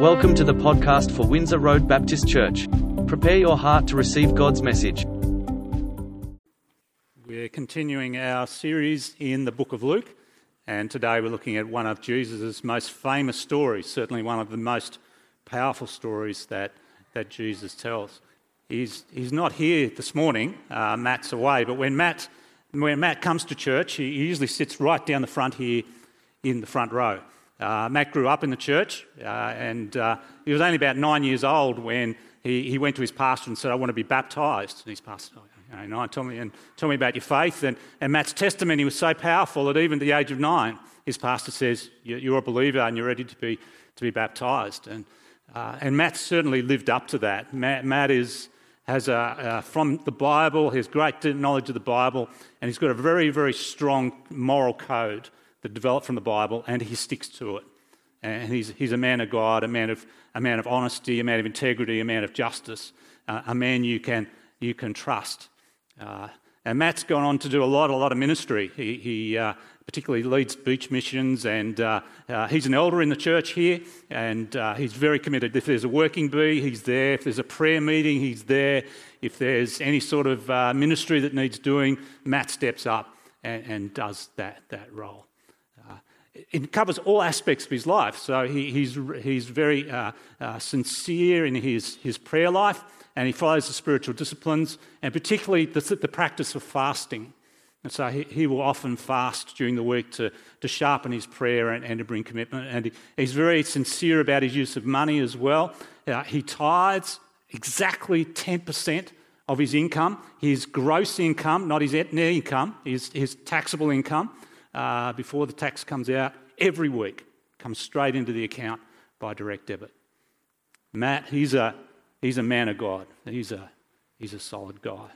Welcome to the podcast for Windsor Road Baptist Church. Prepare your heart to receive God's message. We're continuing our series in the book of Luke, and today we're looking at one of Jesus' most famous stories, certainly one of the most powerful stories that, that Jesus tells. He's, he's not here this morning, uh, Matt's away, but when Matt, when Matt comes to church, he usually sits right down the front here in the front row. Uh, Matt grew up in the church, uh, and uh, he was only about nine years old when he, he went to his pastor and said, I want to be baptised. And his pastor said, you know, tell me, and tell me about your faith. And, and Matt's testimony was so powerful that even at the age of nine, his pastor says, You're a believer and you're ready to be, to be baptised. And, uh, and Matt certainly lived up to that. Matt, Matt is, has a, from the Bible, has great knowledge of the Bible, and he's got a very, very strong moral code that developed from the Bible, and he sticks to it. And he's, he's a man of God, a man of, a man of honesty, a man of integrity, a man of justice, uh, a man you can, you can trust. Uh, and Matt's gone on to do a lot, a lot of ministry. He, he uh, particularly leads beach missions, and uh, uh, he's an elder in the church here, and uh, he's very committed. If there's a working bee, he's there. If there's a prayer meeting, he's there. If there's any sort of ministry that needs doing, Matt steps up and, and does that, that role it covers all aspects of his life. So he, he's, he's very uh, uh, sincere in his, his prayer life and he follows the spiritual disciplines and particularly the, the practice of fasting. And so he, he, will often fast during the week to, to sharpen his prayer and, and to bring commitment. And he, he's very sincere about his use of money as well. Uh, he tithes exactly 10% of his income, his gross income, not his net income, his, his taxable income uh, before the tax comes out every week, comes straight into the account by direct debit. Matt, he's a, he's a man of God. He's a, he's a solid guy.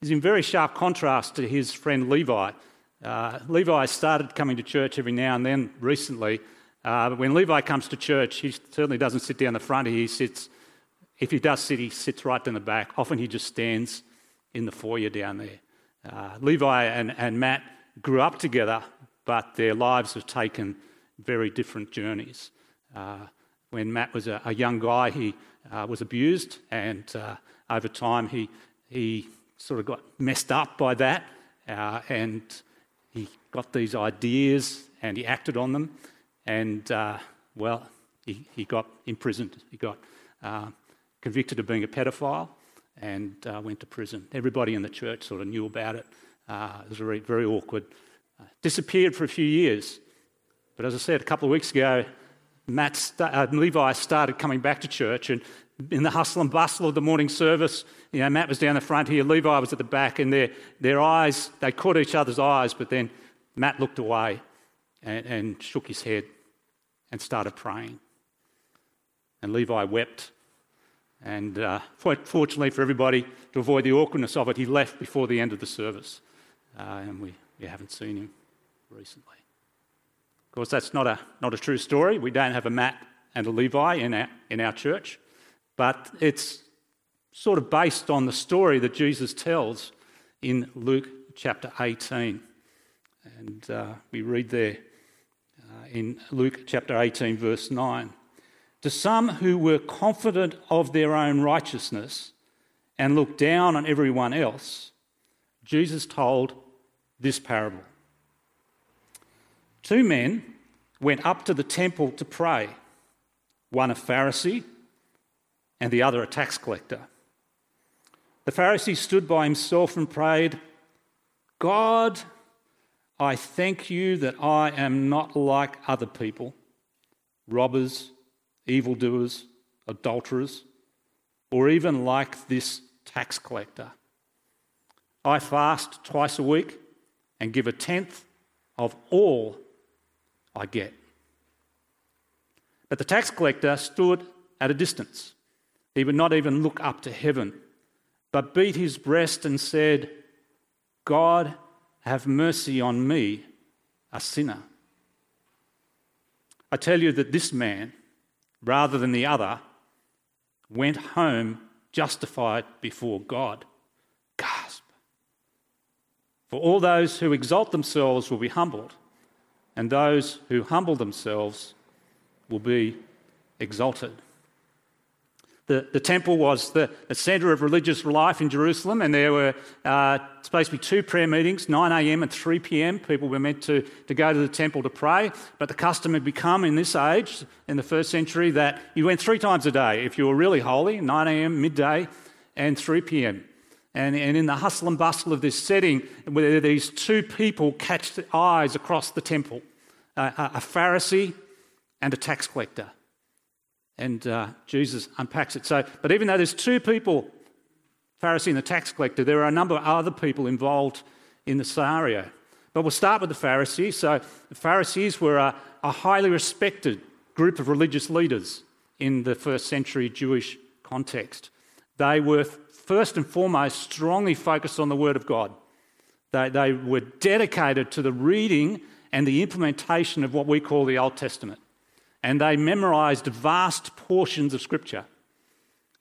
He's in very sharp contrast to his friend Levi. Uh, Levi started coming to church every now and then recently, uh, but when Levi comes to church, he certainly doesn't sit down the front. He sits, if he does sit, he sits right down the back. Often he just stands in the foyer down there. Uh, Levi and, and Matt grew up together, but their lives have taken very different journeys. Uh, when Matt was a, a young guy, he uh, was abused, and uh, over time he, he sort of got messed up by that, uh, and he got these ideas and he acted on them, and uh, well, he, he got imprisoned. He got uh, convicted of being a pedophile and went to prison. Everybody in the church sort of knew about it. Uh, it was very, very awkward. Uh, disappeared for a few years. But as I said a couple of weeks ago, Matt st- uh, Levi started coming back to church, and in the hustle and bustle of the morning service, you know, Matt was down the front here, Levi was at the back, and their, their eyes, they caught each other's eyes, but then Matt looked away and, and shook his head and started praying. And Levi wept. And uh, fortunately for everybody, to avoid the awkwardness of it, he left before the end of the service uh, and we, we haven't seen him recently. Of course, that's not a, not a true story. We don't have a Matt and a Levi in our, in our church, but it's sort of based on the story that Jesus tells in Luke chapter 18. And uh, we read there uh, in Luke chapter 18, verse 9. To some who were confident of their own righteousness and looked down on everyone else, Jesus told this parable. Two men went up to the temple to pray, one a Pharisee and the other a tax collector. The Pharisee stood by himself and prayed, God, I thank you that I am not like other people, robbers, evildoers, adulterers, or even like this tax collector. I fast twice a week and give a tenth of all I get. But the tax collector stood at a distance. He would not even look up to heaven, but beat his breast and said, God, have mercy on me, a sinner. I tell you that this man, rather than the other, went home justified before God. For all those who exalt themselves will be humbled, and those who humble themselves will be exalted. The, the temple was the, the centre of religious life in Jerusalem, and there were uh, supposed to be two prayer meetings, 9 a.m. and 3 p.m. People were meant to, to go to the temple to pray, but the custom had become in this age, in the first century, that you went three times a day if you were really holy 9 a.m., midday, and 3 p.m. And, and in the hustle and bustle of this setting, where these two people catch the eyes across the temple uh, a Pharisee and a tax collector. And uh, Jesus unpacks it. So, but even though there's two people, Pharisee and the tax collector, there are a number of other people involved in the scenario. But we'll start with the Pharisees. So, the Pharisees were a, a highly respected group of religious leaders in the first century Jewish context. They were first and foremost strongly focused on the Word of God. They, they were dedicated to the reading and the implementation of what we call the Old Testament and they memorized vast portions of Scripture.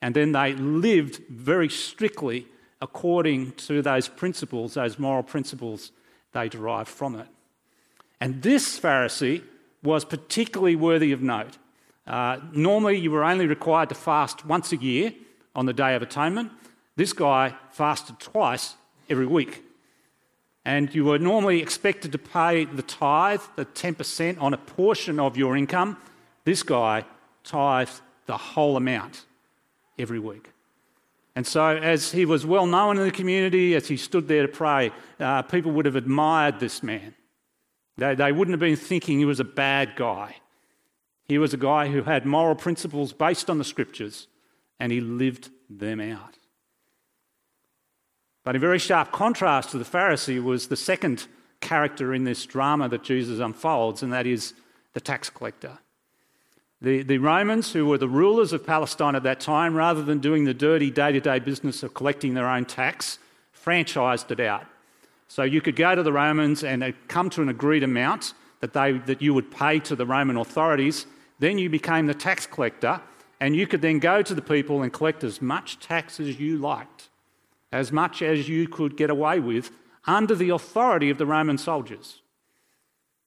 And then they lived very strictly according to those principles, those moral principles they derived from it. And this Pharisee was particularly worthy of note. Uh, normally, you were only required to fast once a year on the Day of Atonement. This guy fasted twice every week. And you were normally expected to pay the tithe, the 10% on a portion of your income, this guy tithed the whole amount every week. And so, as he was well known in the community, as he stood there to pray, uh, people would have admired this man. They, they wouldn't have been thinking he was a bad guy. He was a guy who had moral principles based on the scriptures, and he lived them out. But in very sharp contrast to the Pharisee was the second character in this drama that Jesus unfolds, and that is the tax collector. The, the Romans, who were the rulers of Palestine at that time, rather than doing the dirty day to day business of collecting their own tax, franchised it out. So you could go to the Romans and come to an agreed amount that, they, that you would pay to the Roman authorities. Then you became the tax collector, and you could then go to the people and collect as much tax as you liked, as much as you could get away with under the authority of the Roman soldiers.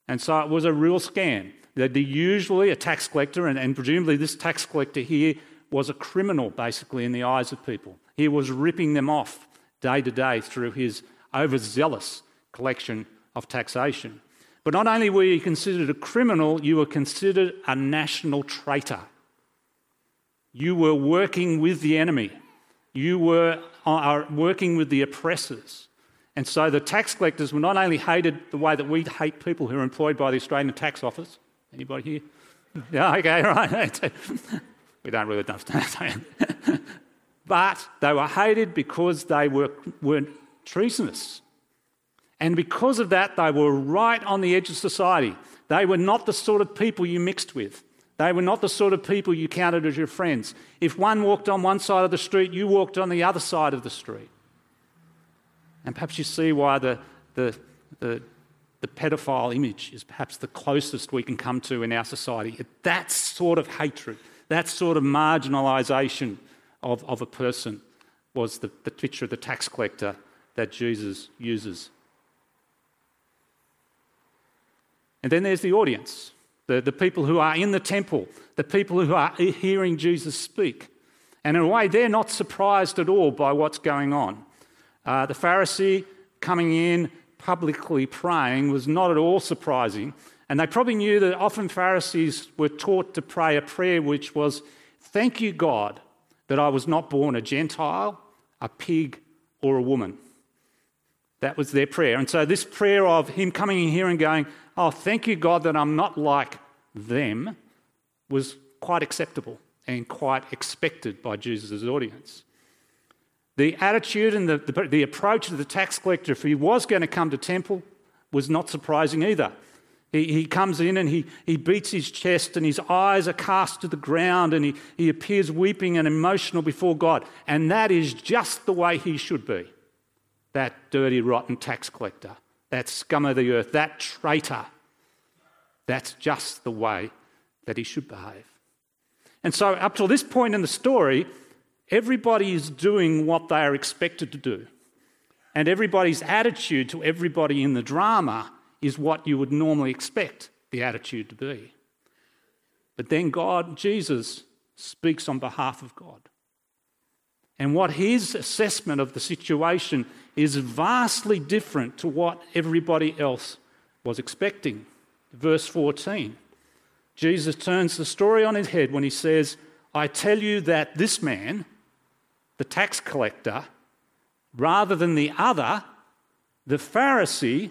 And so it was a real scam. They'd usually a tax collector, and, and presumably this tax collector here was a criminal, basically, in the eyes of people. He was ripping them off day to day through his overzealous collection of taxation. But not only were you considered a criminal, you were considered a national traitor. You were working with the enemy. You were uh, working with the oppressors. And so the tax collectors were not only hated the way that we hate people who are employed by the Australian Tax Office, Anybody here? Yeah, okay, right. we don't really understand. but they were hated because they were, were treasonous. And because of that, they were right on the edge of society. They were not the sort of people you mixed with. They were not the sort of people you counted as your friends. If one walked on one side of the street, you walked on the other side of the street. And perhaps you see why the, the, the the pedophile image is perhaps the closest we can come to in our society. That sort of hatred, that sort of marginalisation of, of a person was the, the picture of the tax collector that Jesus uses. And then there's the audience, the, the people who are in the temple, the people who are hearing Jesus speak. And in a way, they're not surprised at all by what's going on. Uh, the Pharisee coming in, publicly praying was not at all surprising. And they probably knew that often Pharisees were taught to pray a prayer which was, Thank you, God, that I was not born a Gentile, a pig, or a woman. That was their prayer. And so, this prayer of him coming in here and going, Oh, thank you, God, that I'm not like them, was quite acceptable and quite expected by Jesus' audience. The attitude and the, the, the approach of the tax collector, if he was going to come to temple, was not surprising either. He, he comes in and he, he beats his chest and his eyes are cast to the ground and he, he appears weeping and emotional before God. And that is just the way he should be. That dirty, rotten tax collector, that scum of the earth, that traitor. That's just the way that he should behave. And so, up till this point in the story, Everybody is doing what they are expected to do. And everybody's attitude to everybody in the drama is what you would normally expect the attitude to be. But then God, Jesus, speaks on behalf of God. And what his assessment of the situation is vastly different to what everybody else was expecting. Verse 14 Jesus turns the story on his head when he says, I tell you that this man, the tax collector, rather than the other, the Pharisee,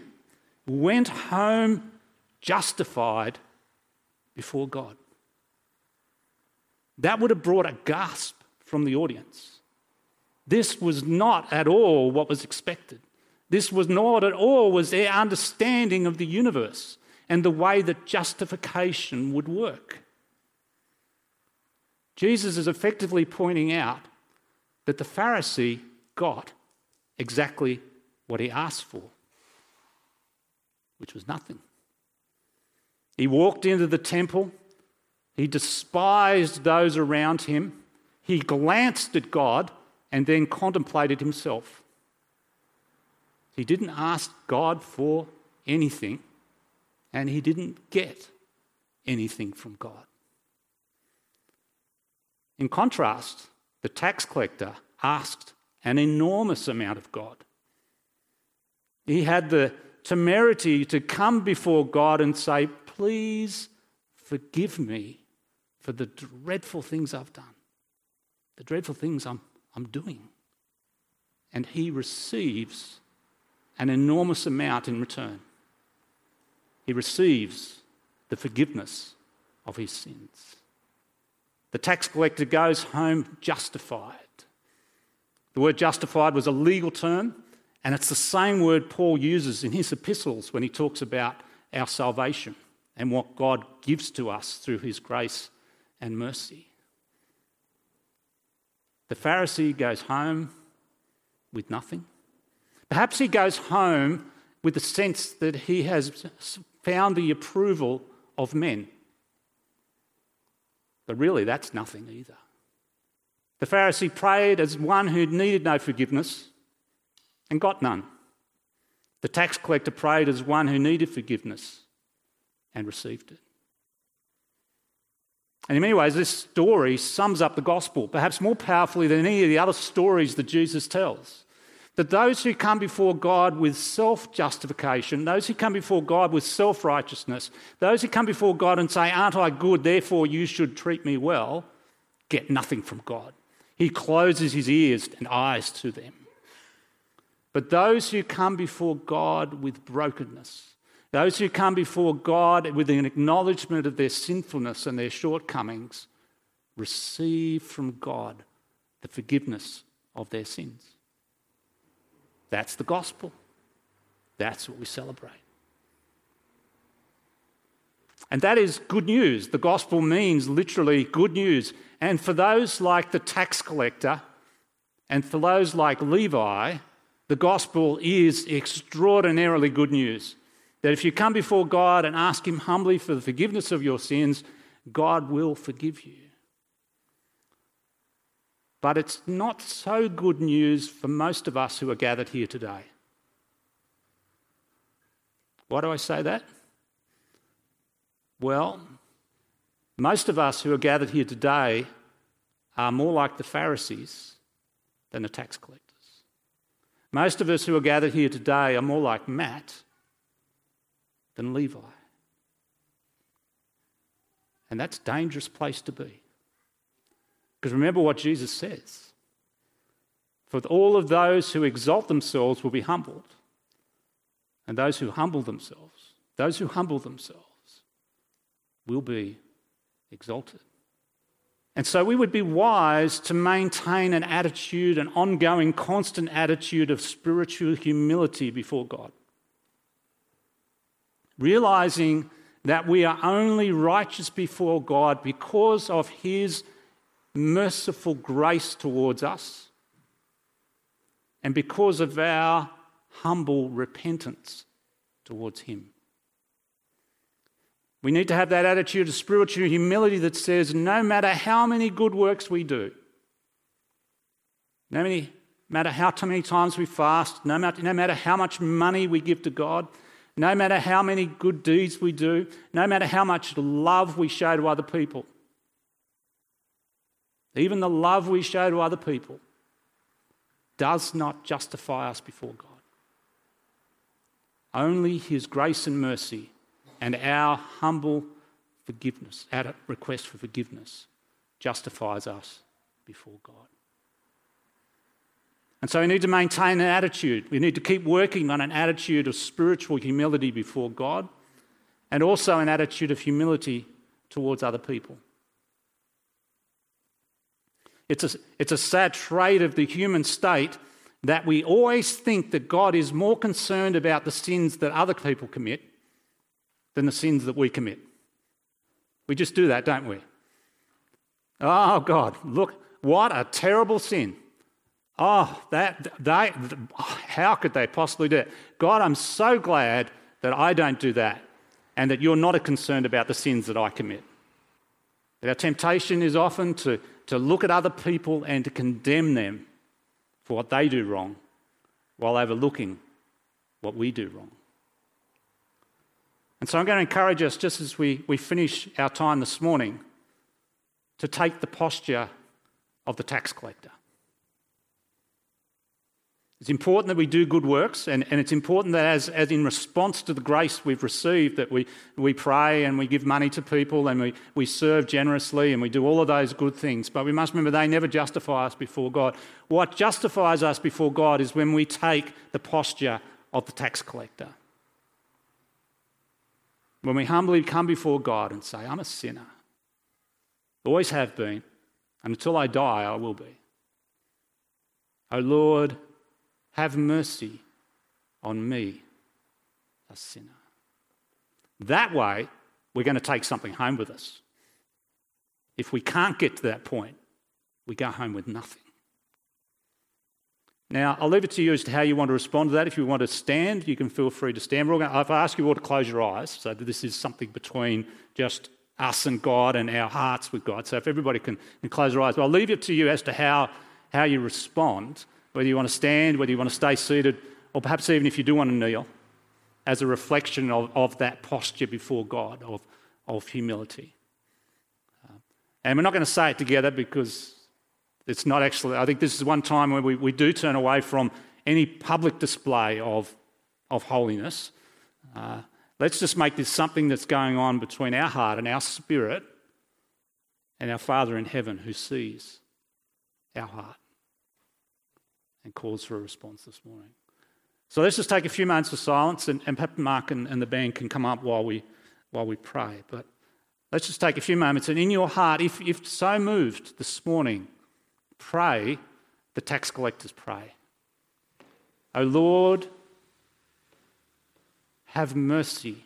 went home justified before God. That would have brought a gasp from the audience. This was not at all what was expected. This was not at all was their understanding of the universe and the way that justification would work. Jesus is effectively pointing out that the Pharisee got exactly what he asked for, which was nothing. He walked into the temple, he despised those around him, he glanced at God, and then contemplated himself. He didn't ask God for anything, and he didn't get anything from God. In contrast, the tax collector asked an enormous amount of God. He had the temerity to come before God and say, Please forgive me for the dreadful things I've done, the dreadful things I'm, I'm doing. And he receives an enormous amount in return. He receives the forgiveness of his sins. The tax collector goes home justified. The word justified was a legal term, and it's the same word Paul uses in his epistles when he talks about our salvation and what God gives to us through his grace and mercy. The Pharisee goes home with nothing. Perhaps he goes home with the sense that he has found the approval of men. But really, that's nothing either. The Pharisee prayed as one who needed no forgiveness and got none. The tax collector prayed as one who needed forgiveness and received it. And in many ways, this story sums up the gospel, perhaps more powerfully than any of the other stories that Jesus tells. That those who come before God with self justification, those who come before God with self righteousness, those who come before God and say, Aren't I good, therefore you should treat me well, get nothing from God. He closes his ears and eyes to them. But those who come before God with brokenness, those who come before God with an acknowledgement of their sinfulness and their shortcomings, receive from God the forgiveness of their sins. That's the gospel. That's what we celebrate. And that is good news. The gospel means literally good news. And for those like the tax collector and for those like Levi, the gospel is extraordinarily good news. That if you come before God and ask Him humbly for the forgiveness of your sins, God will forgive you. But it's not so good news for most of us who are gathered here today. Why do I say that? Well, most of us who are gathered here today are more like the Pharisees than the tax collectors. Most of us who are gathered here today are more like Matt than Levi. And that's a dangerous place to be. Because remember what Jesus says For all of those who exalt themselves will be humbled, and those who humble themselves, those who humble themselves, will be exalted. And so we would be wise to maintain an attitude, an ongoing, constant attitude of spiritual humility before God. Realizing that we are only righteous before God because of His merciful grace towards us and because of our humble repentance towards Him. We need to have that attitude of spiritual humility that says no matter how many good works we do, no matter how many times we fast, no matter, how much money we give to God, no matter how many good deeds we do, no matter how much love we show to other people, even the love we show to other people, does not justify us before God. Only His grace and mercy and our humble forgiveness, our request for forgiveness, justifies us before God. And so we need to maintain an attitude. We need to keep working on an attitude of spiritual humility before God and also an attitude of humility towards other people. It's a, it's a sad trait of the human state that we always think that God is more concerned about the sins that other people commit than the sins that we commit. We just do that, don't we? Oh, God, look, what a terrible sin. Oh, that they, how could they possibly do it? God, I'm so glad that I don't do that and that you're not concerned about the sins that I commit. But our temptation is often to, to look at other people and to condemn them for what they do wrong while overlooking what we do wrong. And so I'm going to encourage us, just as we, we finish our time this morning, to take the posture of the tax collector. It's important that we do good works, and, and it's important that as, as in response to the grace we've received, that we, we pray and we give money to people and we, we serve generously and we do all of those good things. But we must remember they never justify us before God. What justifies us before God is when we take the posture of the tax collector. When we humbly come before God and say, I'm a sinner, always have been, and until I die, I will be. O Lord, have mercy on me, a sinner. That way, we're going to take something home with us. If we can't get to that point, we go home with nothing. Now, I'll leave it to you as to how you want to respond to that. If you want to stand, you can feel free to stand. Going I've asked you all to close your eyes so that this is something between just us and God and our hearts with God. So if everybody can, can close their eyes, I'll leave it to you as to how, how you respond whether you want to stand, whether you want to stay seated, or perhaps even if you do want to kneel, as a reflection of, of that posture before God, of, of humility. Uh, and we're not going to say it together because it's not actually, I think this is one time where we, we do turn away from any public display of, of holiness. Uh, let's just make this something that's going on between our heart and our spirit and our Father in heaven who sees our heart and calls for a response this morning. So let's just take a few moments of silence, and, and perhaps Mark and, and the band can come up while we, while we pray. But let's just take a few moments, and in your heart, if, if so moved this morning, pray the tax collectors pray. O Lord, have mercy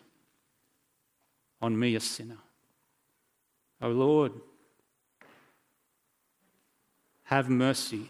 on me, a sinner. O Lord, have mercy